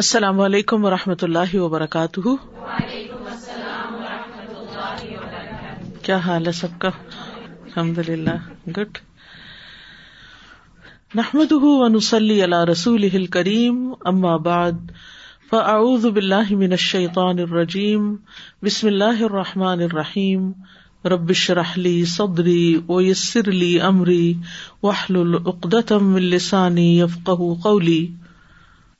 السلام علیکم و رحمۃ اللہ وبرکاتہ کیا حال ہے سب کا الحمد للہ گڈ نحمد ونسلی رسول کریم اما بعد فاعوذ باللہ من الشیطان الرجیم بسم اللہ الرحمٰن الرحیم ربش رحلی صدری سودری ویسر امری وحل العقدم السانی یفق قولی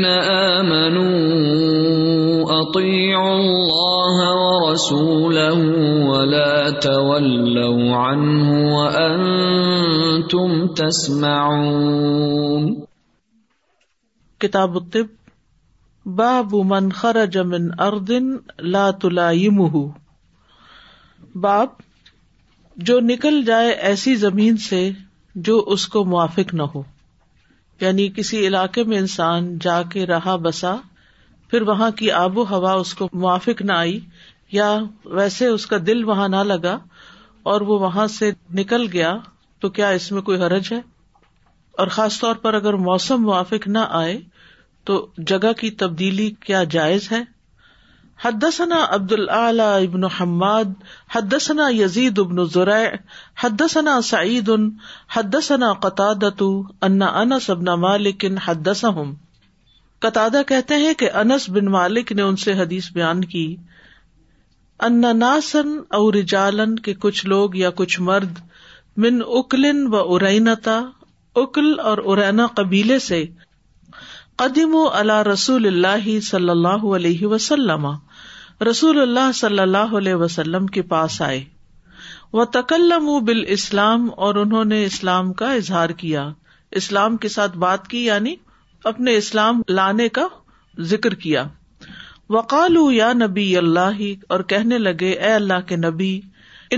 الذين آمنوا أطيعوا الله ورسوله ولا تولوا عنه تم تسم کتاب باب من خرج من جمن لا تلائمه باب جو نکل جائے ایسی زمین سے جو اس کو موافق نہ ہو یعنی کسی علاقے میں انسان جا کے رہا بسا پھر وہاں کی آب و ہوا اس کو موافق نہ آئی یا ویسے اس کا دل وہاں نہ لگا اور وہ وہاں سے نکل گیا تو کیا اس میں کوئی حرج ہے اور خاص طور پر اگر موسم موافق نہ آئے تو جگہ کی تبدیلی کیا جائز ہے حدثنا العلی ابن حماد حدثنا یزید ابن زرع حدسنا سعید ان حدثنا ان انس ابنا حدس قطع کہتے ہیں کہ انس بن مالک نے ان سے حدیث بیان کی ان ناسن رجالن کے کچھ لوگ یا کچھ مرد من اکلن و ارینتا اکل اور ارینا قبیلے سے قدیم اللہ رسول اللہ صلی اللہ علیہ وسلم رسول اللہ صلی اللہ علیہ وسلم کے پاس آئے و تکلم بال اسلام اور انہوں نے اسلام کا اظہار کیا اسلام کے ساتھ بات کی یعنی اپنے اسلام لانے کا ذکر کیا وقال یا نبی اللہ اور کہنے لگے اے اللہ کے نبی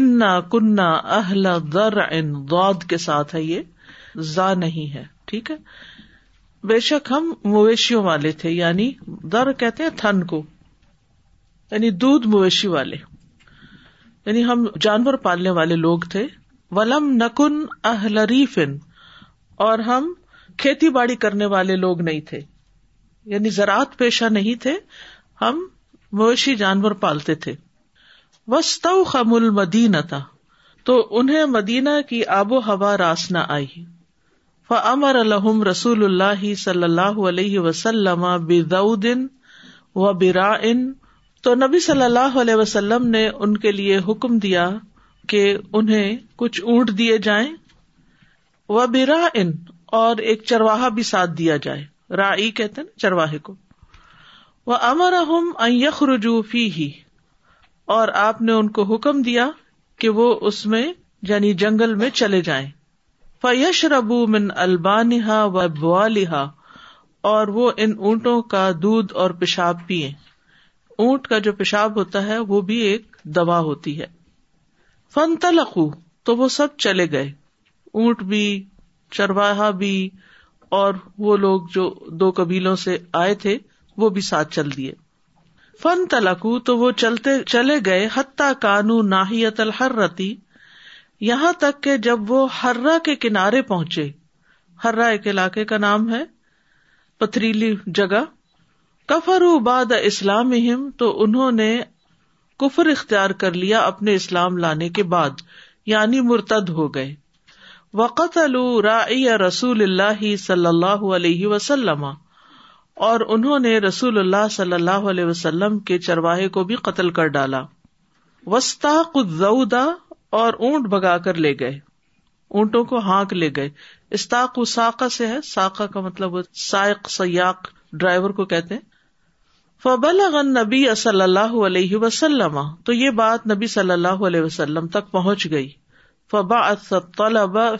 انا کنا اہل در ان غد کے ساتھ ہے یہ زا نہیں ہے ٹھیک ہے بے شک ہم مویشیوں والے تھے یعنی در کہتے ہیں تھن کو یعنی دودھ مویشی والے یعنی ہم جانور پالنے والے لوگ تھے ولم نکن اہلریفن اور ہم کھیتی باڑی کرنے والے لوگ نہیں تھے یعنی زراعت پیشہ نہیں تھے ہم مویشی جانور پالتے تھے خم المدینہ تھا تو انہیں مدینہ کی آب و ہوا راس نہ آئی فمر الحم رسول اللہ صلی اللہ علیہ وسلم بردین و برا تو نبی صلی اللہ علیہ وسلم نے ان کے لیے حکم دیا کہ انہیں کچھ اونٹ دیے جائیں وہ اور ایک چرواہا بھی ساتھ دیا جائے را ہیں چرواہے کو وہ امر رجوفی ہی اور آپ نے ان کو حکم دیا کہ وہ اس میں یعنی جنگل میں چلے جائیں فیش ربو من البانہ بوالحا اور وہ ان اونٹوں کا دودھ اور پیشاب پیئے اونٹ کا جو پیشاب ہوتا ہے وہ بھی ایک دوا ہوتی ہے فن تلق تو وہ سب چلے گئے اونٹ بھی چرواہا بھی اور وہ لوگ جو دو قبیلوں سے آئے تھے وہ بھی ساتھ چل دیے فن تلقو تو وہ چلتے چلے گئے حتیٰ کانو ناحیت الحرتی یہاں تک کہ جب وہ ہررا کے کنارے پہنچے ہررا ایک علاقے کا نام ہے پتریلی جگہ کفر باد اسلام تو انہوں نے کفر اختیار کر لیا اپنے اسلام لانے کے بعد یعنی مرتد ہو گئے وقت رسول اللہ صلی اللہ علیہ وسلم اور انہوں نے رسول اللہ صلی اللہ علیہ وسلم کے چرواہے کو بھی قتل کر ڈالا قدا اور اونٹ بگا کر لے گئے اونٹوں کو ہانک لے گئے استاق ساقا سے ہے ساقا کا مطلب سائق سیاق ڈرائیور کو کہتے ہیں فبلغ نبی صلی اللہ علیہ وسلم تو یہ بات نبی صلی اللہ علیہ وسلم تک پہنچ گئی فبا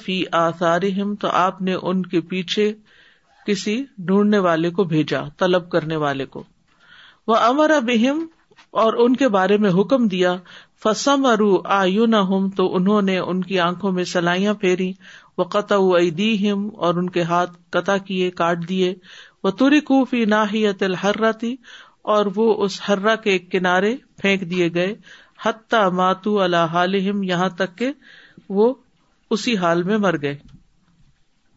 فی تو آپ نے ان کے پیچھے کسی ڈھونڈنے والے کو بھیجا طلب کرنے والے کو وہ امر اب اور ان کے بارے میں حکم دیا فسم ارو آ یو تو انہوں نے ان کی آنکھوں میں سلائیاں پھیری وہ قطع ہم اور ان کے ہاتھ قطع کیے کاٹ دیے وہ توری کوفی نہ ہیل ہر اور وہ اس ہرا کے کنارے پھینک دیے گئے حتیٰ ماتو اللہ یہاں تک کے وہ اسی حال میں مر گئے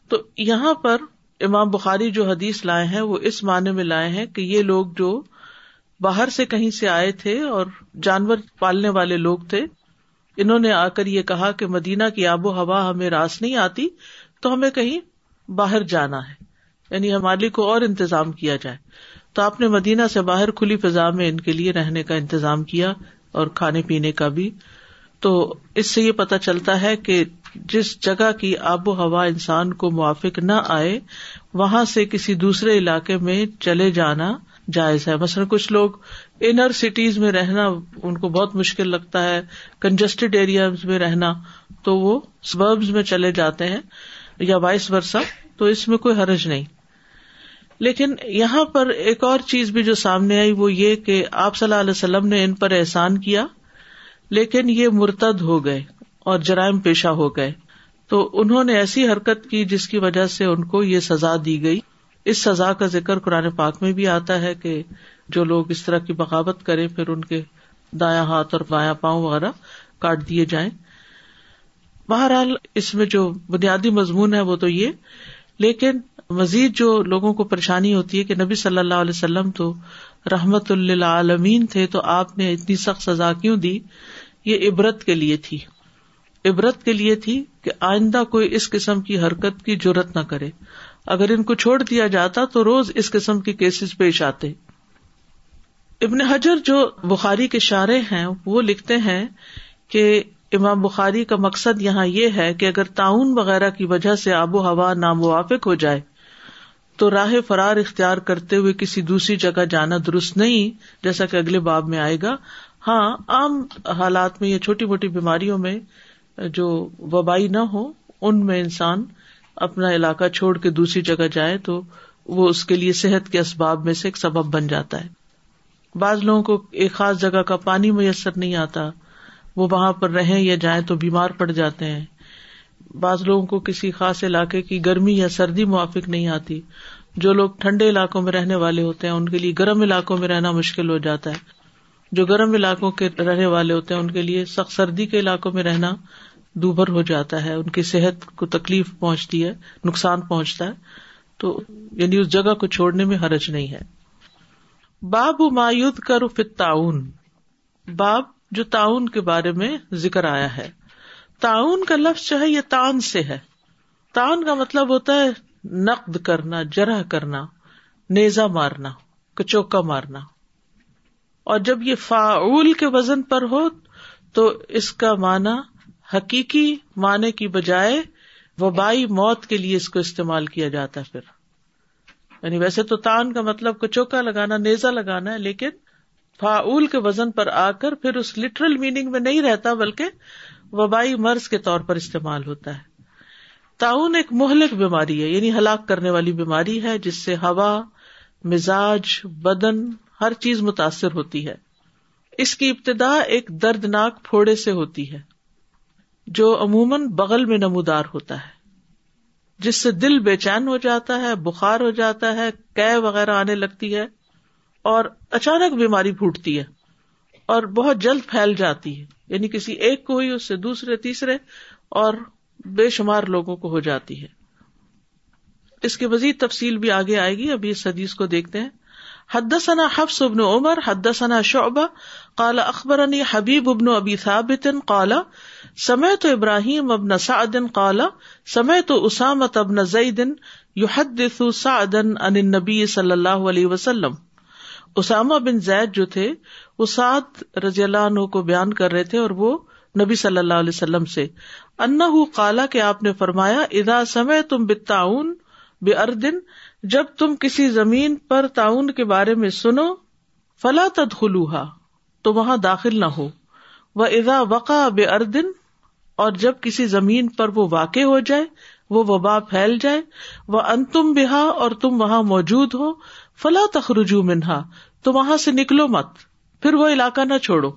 تو یہاں پر امام بخاری جو حدیث لائے ہیں وہ اس معنی میں لائے ہیں کہ یہ لوگ جو باہر سے کہیں سے آئے تھے اور جانور پالنے والے لوگ تھے انہوں نے آ کر یہ کہا کہ مدینہ کی آب و ہوا ہمیں راس نہیں آتی تو ہمیں کہیں باہر جانا ہے یعنی ہمارے کو اور انتظام کیا جائے تو آپ نے مدینہ سے باہر کھلی فضا میں ان کے لیے رہنے کا انتظام کیا اور کھانے پینے کا بھی تو اس سے یہ پتہ چلتا ہے کہ جس جگہ کی آب و ہوا انسان کو موافق نہ آئے وہاں سے کسی دوسرے علاقے میں چلے جانا جائز ہے مثلاً کچھ لوگ انر سٹیز میں رہنا ان کو بہت مشکل لگتا ہے کنجسٹڈ ایریا میں رہنا تو وہ سبربز میں چلے جاتے ہیں یا وائس ورسا تو اس میں کوئی حرج نہیں لیکن یہاں پر ایک اور چیز بھی جو سامنے آئی وہ یہ کہ آپ صلی اللہ علیہ وسلم نے ان پر احسان کیا لیکن یہ مرتد ہو گئے اور جرائم پیشہ ہو گئے تو انہوں نے ایسی حرکت کی جس کی وجہ سے ان کو یہ سزا دی گئی اس سزا کا ذکر قرآن پاک میں بھی آتا ہے کہ جو لوگ اس طرح کی بغاوت کریں پھر ان کے دایا ہاتھ اور بایا پاؤں وغیرہ کاٹ دیے جائیں بہرحال اس میں جو بنیادی مضمون ہے وہ تو یہ لیکن مزید جو لوگوں کو پریشانی ہوتی ہے کہ نبی صلی اللہ علیہ وسلم تو رحمت اللہ عالمین تھے تو آپ نے اتنی سخت سزا کیوں دی یہ عبرت کے لیے تھی عبرت کے لیے تھی کہ آئندہ کوئی اس قسم کی حرکت کی ضرورت نہ کرے اگر ان کو چھوڑ دیا جاتا تو روز اس قسم کے کیسز پیش آتے ابن حجر جو بخاری کے شارے ہیں وہ لکھتے ہیں کہ امام بخاری کا مقصد یہاں یہ ہے کہ اگر تعاون وغیرہ کی وجہ سے آب و ہوا ناموافق ہو جائے تو راہ فرار اختیار کرتے ہوئے کسی دوسری جگہ جانا درست نہیں جیسا کہ اگلے باب میں آئے گا ہاں عام حالات میں یا چھوٹی موٹی بیماریوں میں جو وبائی نہ ہو ان میں انسان اپنا علاقہ چھوڑ کے دوسری جگہ جائے تو وہ اس کے لیے صحت کے اسباب میں سے ایک سبب بن جاتا ہے بعض لوگوں کو ایک خاص جگہ کا پانی میسر نہیں آتا وہ وہاں پر رہیں یا جائیں تو بیمار پڑ جاتے ہیں بعض لوگوں کو کسی خاص علاقے کی گرمی یا سردی موافق نہیں آتی جو لوگ ٹھنڈے علاقوں میں رہنے والے ہوتے ہیں ان کے لیے گرم علاقوں میں رہنا مشکل ہو جاتا ہے جو گرم علاقوں کے رہنے والے ہوتے ہیں ان کے لیے سخت سردی کے علاقوں میں رہنا دوبھر ہو جاتا ہے ان کی صحت کو تکلیف پہنچتی ہے نقصان پہنچتا ہے تو یعنی اس جگہ کو چھوڑنے میں حرج نہیں ہے باب و مایوت کر ف باب جو تعاون کے بارے میں ذکر آیا ہے تعاون کا لفظ جو ہے یہ تان سے ہے تان کا مطلب ہوتا ہے نقد کرنا جرح کرنا نیزا مارنا کچوکا مارنا اور جب یہ فاول کے وزن پر ہو تو اس کا معنی حقیقی معنی کی بجائے وبائی موت کے لیے اس کو استعمال کیا جاتا ہے پھر یعنی ویسے تو تان کا مطلب کچوکا لگانا نیزا لگانا ہے لیکن فاول کے وزن پر آ کر پھر اس لٹرل میننگ میں نہیں رہتا بلکہ وبائی مرض کے طور پر استعمال ہوتا ہے تعاون ایک مہلک بیماری ہے یعنی ہلاک کرنے والی بیماری ہے جس سے ہوا مزاج بدن ہر چیز متاثر ہوتی ہے اس کی ابتدا ایک دردناک پھوڑے سے ہوتی ہے جو عموماً بغل میں نمودار ہوتا ہے جس سے دل بے چین ہو جاتا ہے بخار ہو جاتا ہے کی وغیرہ آنے لگتی ہے اور اچانک بیماری پھوٹتی ہے اور بہت جلد پھیل جاتی ہے یعنی کسی ایک کو ہوئی اس سے دوسرے تیسرے اور بے شمار لوگوں کو ہو جاتی ہے اس کی مزید تفصیل بھی آگے آئے گی ابھی اس حدیث کو دیکھتے ہیں حد ثنا حفص ابن عمر حد ثنا شعبہ کالا اکبر حبیب ابن ابی ثابت کالا سمے تو ابراہیم ابن سعدن کالا سمے تو اسامت ابن زئی دن یو حد سعدنبی صلی اللہ علیہ وسلم اسامہ بن زید جو تھے وہ سات رضی اللہ عنہ کو بیان کر رہے تھے اور وہ نبی صلی اللہ علیہ وسلم سے انا کالا کہ آپ نے فرمایا ادا سمے تم بے تعاون جب تم کسی زمین پر تعاون کے بارے میں سنو فلا تد تو وہاں داخل نہ ہو وہ ادا وقا بے اردن اور جب کسی زمین پر وہ واقع ہو جائے وہ وبا پھیل جائے وہ انتم بہا اور تم وہاں موجود ہو فلا تخرجو منہا تو وہاں سے نکلو مت پھر وہ علاقہ نہ چھوڑو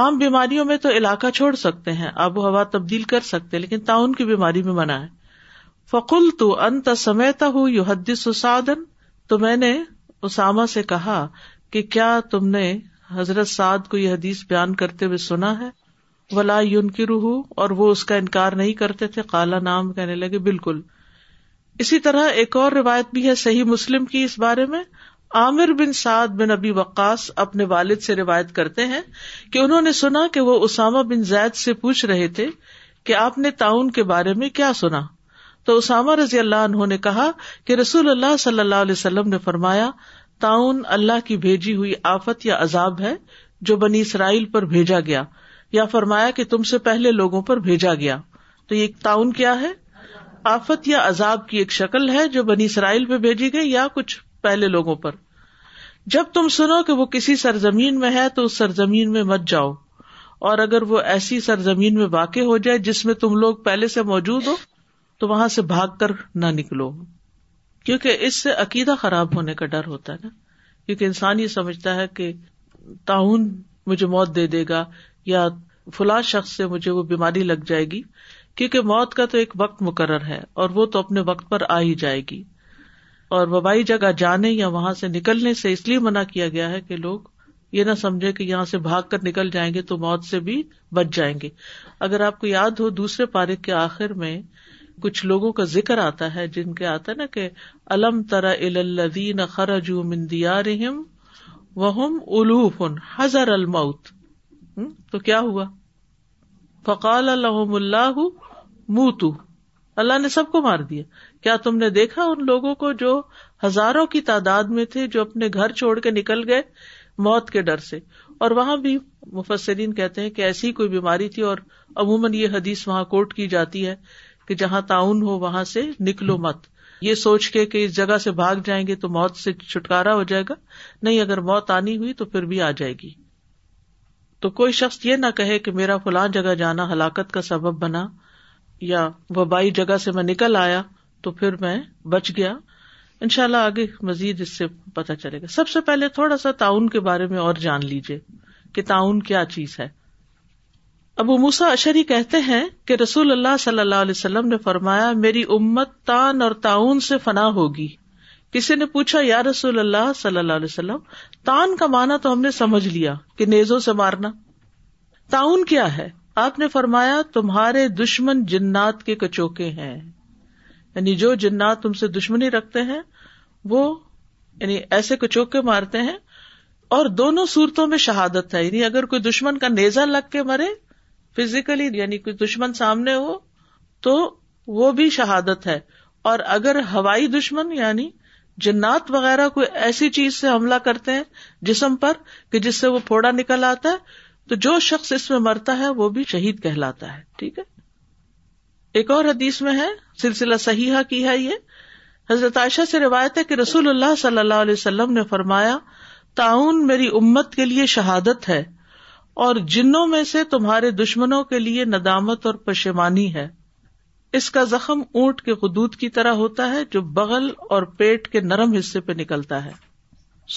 عام بیماریوں میں تو علاقہ چھوڑ سکتے ہیں آب و ہوا تبدیل کر سکتے لیکن تعاون کی بیماری میں منع ہے فکول تو انت سمیتا ہوں یو حدیث تو میں نے اسامہ سے کہا کہ کیا تم نے حضرت سعد کو یہ حدیث بیان کرتے ہوئے سنا ہے ولا یون کی روح اور وہ اس کا انکار نہیں کرتے تھے کالا نام کہنے لگے بالکل اسی طرح ایک اور روایت بھی ہے صحیح مسلم کی اس بارے میں عامر بن سعد بن ابی وقاص اپنے والد سے روایت کرتے ہیں کہ انہوں نے سنا کہ وہ اسامہ بن زید سے پوچھ رہے تھے کہ آپ نے تعاون کے بارے میں کیا سنا تو اسامہ رضی اللہ انہوں نے کہا کہ رسول اللہ صلی اللہ علیہ وسلم نے فرمایا تعاون اللہ کی بھیجی ہوئی آفت یا عذاب ہے جو بنی اسرائیل پر بھیجا گیا یا فرمایا کہ تم سے پہلے لوگوں پر بھیجا گیا تو یہ تعاون کیا ہے آفت یا عذاب کی ایک شکل ہے جو بنی اسرائیل پہ بھیجی گئی یا کچھ پہلے لوگوں پر جب تم سنو کہ وہ کسی سرزمین میں ہے تو اس سرزمین میں مت جاؤ اور اگر وہ ایسی سرزمین میں واقع ہو جائے جس میں تم لوگ پہلے سے موجود ہو تو وہاں سے بھاگ کر نہ نکلو کیونکہ اس سے عقیدہ خراب ہونے کا ڈر ہوتا ہے نا کیونکہ انسان یہ سمجھتا ہے کہ تعاون مجھے موت دے دے گا یا فلاں شخص سے مجھے وہ بیماری لگ جائے گی کیونکہ موت کا تو ایک وقت مقرر ہے اور وہ تو اپنے وقت پر آ ہی جائے گی اور وبائی جگہ جانے یا وہاں سے نکلنے سے اس لیے منع کیا گیا ہے کہ لوگ یہ نہ سمجھے کہ یہاں سے بھاگ کر نکل جائیں گے تو موت سے بھی بچ جائیں گے اگر آپ کو یاد ہو دوسرے پارے کے آخر میں کچھ لوگوں کا ذکر آتا ہے جن کے آتا ہے نا کہ الم ترا الین خرج ہزر الموت تو کیا ہوا فقال اللہ اللہ مُ اللہ نے سب کو مار دیا کیا تم نے دیکھا ان لوگوں کو جو ہزاروں کی تعداد میں تھے جو اپنے گھر چھوڑ کے نکل گئے موت کے ڈر سے اور وہاں بھی مفسرین کہتے ہیں کہ ایسی کوئی بیماری تھی اور عموماً یہ حدیث وہاں کوٹ کی جاتی ہے کہ جہاں تعاون ہو وہاں سے نکلو مت یہ سوچ کے کہ اس جگہ سے بھاگ جائیں گے تو موت سے چھٹکارا ہو جائے گا نہیں اگر موت آنی ہوئی تو پھر بھی آ جائے گی تو کوئی شخص یہ نہ کہے کہ میرا فلاں جگہ جانا ہلاکت کا سبب بنا یا وبائی جگہ سے میں نکل آیا تو پھر میں بچ گیا ان شاء اللہ آگے مزید اس سے پتہ چلے گا سب سے پہلے تھوڑا سا تعاون کے بارے میں اور جان لیجیے کہ تعاون کیا چیز ہے ابو موسا اشری کہتے ہیں کہ رسول اللہ صلی اللہ علیہ وسلم نے فرمایا میری امت تان اور تعاون سے فنا ہوگی کسی نے پوچھا یا رسول اللہ صلی اللہ علیہ وسلم تان کا مانا تو ہم نے سمجھ لیا کہ نیزوں سے مارنا تعاون کیا ہے آپ نے فرمایا تمہارے دشمن جنات کے کچوکے ہیں یعنی جو جنات تم سے دشمنی رکھتے ہیں وہ یعنی ایسے کچوکے مارتے ہیں اور دونوں صورتوں میں شہادت ہے یعنی اگر کوئی دشمن کا نیزا لگ کے مرے فزیکلی یعنی کوئی دشمن سامنے ہو تو وہ بھی شہادت ہے اور اگر ہوائی دشمن یعنی جنات وغیرہ کوئی ایسی چیز سے حملہ کرتے ہیں جسم پر کہ جس سے وہ پھوڑا نکل آتا ہے تو جو شخص اس میں مرتا ہے وہ بھی شہید کہلاتا ہے ٹھیک ہے ایک اور حدیث میں ہے سلسلہ صحیحہ کی ہے یہ حضرت عائشہ سے روایت ہے کہ رسول اللہ صلی اللہ علیہ وسلم نے فرمایا تعاون میری امت کے لیے شہادت ہے اور جنوں میں سے تمہارے دشمنوں کے لیے ندامت اور پشیمانی ہے اس کا زخم اونٹ کے کی طرح ہوتا ہے جو بغل اور پیٹ کے نرم حصے پہ نکلتا ہے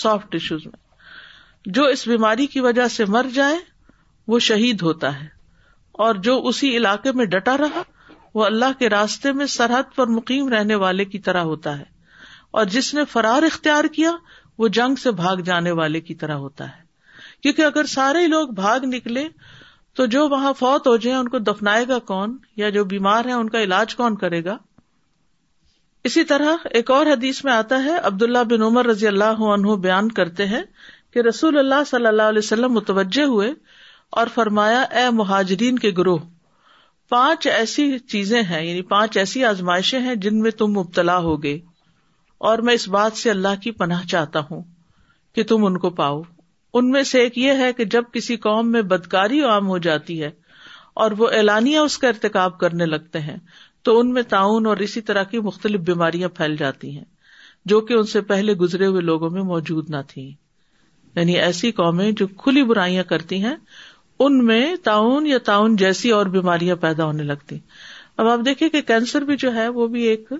سافٹ ٹشوز میں جو اس بیماری کی وجہ سے مر جائے وہ شہید ہوتا ہے اور جو اسی علاقے میں ڈٹا رہا وہ اللہ کے راستے میں سرحد پر مقیم رہنے والے کی طرح ہوتا ہے اور جس نے فرار اختیار کیا وہ جنگ سے بھاگ جانے والے کی طرح ہوتا ہے کیونکہ اگر سارے لوگ بھاگ نکلے تو جو وہاں فوت ہو جائیں ان کو دفنائے گا کون یا جو بیمار ہیں ان کا علاج کون کرے گا اسی طرح ایک اور حدیث میں آتا ہے عبداللہ بن عمر رضی اللہ عنہ بیان کرتے ہیں کہ رسول اللہ صلی اللہ علیہ وسلم متوجہ ہوئے اور فرمایا اے مہاجرین کے گروہ پانچ ایسی چیزیں ہیں یعنی پانچ ایسی آزمائشیں ہیں جن میں تم مبتلا ہوگے اور میں اس بات سے اللہ کی پناہ چاہتا ہوں کہ تم ان کو پاؤ ان میں سے ایک یہ ہے کہ جب کسی قوم میں بدکاری عام ہو جاتی ہے اور وہ اعلانیہ اس کا ارتقاب کرنے لگتے ہیں تو ان میں تعاون اور اسی طرح کی مختلف بیماریاں پھیل جاتی ہیں جو کہ ان سے پہلے گزرے ہوئے لوگوں میں موجود نہ تھی یعنی ایسی قومیں جو کھلی برائیاں کرتی ہیں ان میں تعاون یا تعاون جیسی اور بیماریاں پیدا ہونے لگتی اب آپ دیکھیے کہ کینسر بھی جو ہے وہ بھی ایک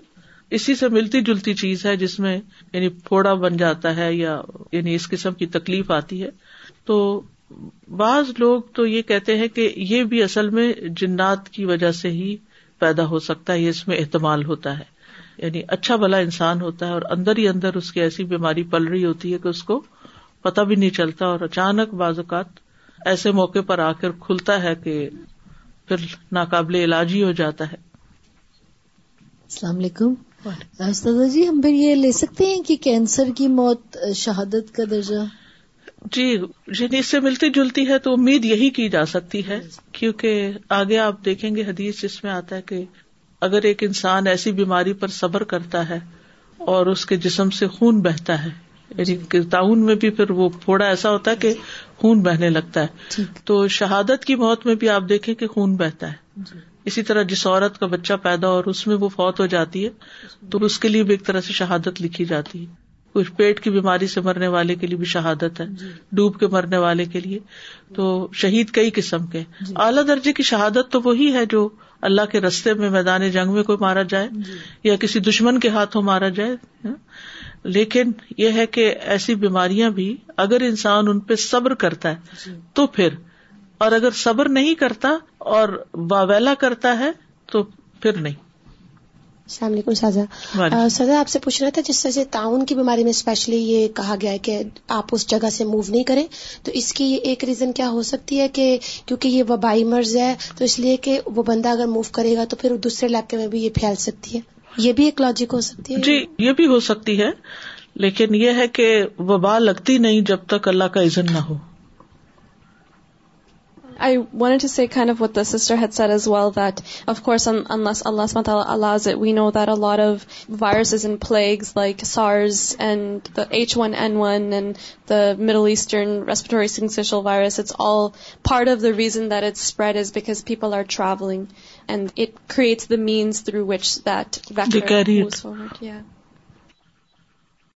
اسی سے ملتی جلتی چیز ہے جس میں یعنی پھوڑا بن جاتا ہے یا یعنی اس قسم کی تکلیف آتی ہے تو بعض لوگ تو یہ کہتے ہیں کہ یہ بھی اصل میں جنات کی وجہ سے ہی پیدا ہو سکتا ہے اس میں احتمال ہوتا ہے یعنی اچھا بھلا انسان ہوتا ہے اور اندر ہی اندر اس کی ایسی بیماری پل رہی ہوتی ہے کہ اس کو پتہ بھی نہیں چلتا اور اچانک بعض اوقات ایسے موقع پر آ کر کھلتا ہے کہ پھر ناقابل علاج ہی ہو جاتا ہے السلام علیکم جی ہم پھر یہ لے سکتے ہیں کہ کینسر کی موت شہادت کا درجہ جی یعنی اس سے ملتی جلتی ہے تو امید یہی کی جا سکتی ہے کیونکہ آگے آپ دیکھیں گے حدیث جس میں آتا ہے کہ اگر ایک انسان ایسی بیماری پر صبر کرتا ہے اور اس کے جسم سے خون بہتا ہے یعنی جی۔ تعاون میں بھی پھر وہ پھوڑا ایسا ہوتا ہے کہ جی۔ خون بہنے لگتا ہے تو شہادت کی موت میں بھی آپ دیکھیں کہ خون بہتا ہے جی۔ اسی طرح جس عورت کا بچہ پیدا ہو اس میں وہ فوت ہو جاتی ہے تو اس کے لیے بھی ایک طرح سے شہادت لکھی جاتی ہے کچھ پیٹ کی بیماری سے مرنے والے کے لیے بھی شہادت ہے جی۔ ڈوب کے مرنے والے کے لیے تو شہید کئی قسم کے جی۔ اعلی درجے کی شہادت تو وہی ہے جو اللہ کے رستے میں میدان جنگ میں کوئی مارا جائے جی۔ یا کسی دشمن کے ہاتھوں مارا جائے لیکن یہ ہے کہ ایسی بیماریاں بھی اگر انسان ان پہ صبر کرتا ہے تو پھر اور اگر صبر نہیں کرتا اور واویلا کرتا ہے تو پھر نہیں السلام علیکم سازا سزا آپ سے پوچھنا تھا جس طرح سے تعاون کی بیماری میں اسپیشلی یہ کہا گیا ہے کہ آپ اس جگہ سے موو نہیں کریں تو اس کی ایک ریزن کیا ہو سکتی ہے کہ کیونکہ یہ وبائی مرض ہے تو اس لیے کہ وہ بندہ اگر موو کرے گا تو پھر دوسرے علاقے میں بھی یہ پھیل سکتی ہے یہ بھی ایک لاجک ہو سکتی ہے جی یہ بھی ہو سکتی ہے لیکن یہ ہے کہ وبا لگتی نہیں جب تک اللہ کا عزن نہ ہو I wanted to say kind of what the sister had said as well, that of course unless Allah subhanahu wa ta'ala allows it, we know that a lot of viruses and plagues like SARS and the H1N1 and the Middle Eastern respiratory syncytial virus, it's all part of the reason that it's spread is because people are traveling, and it creates the means through which that vector moves forward. Yeah.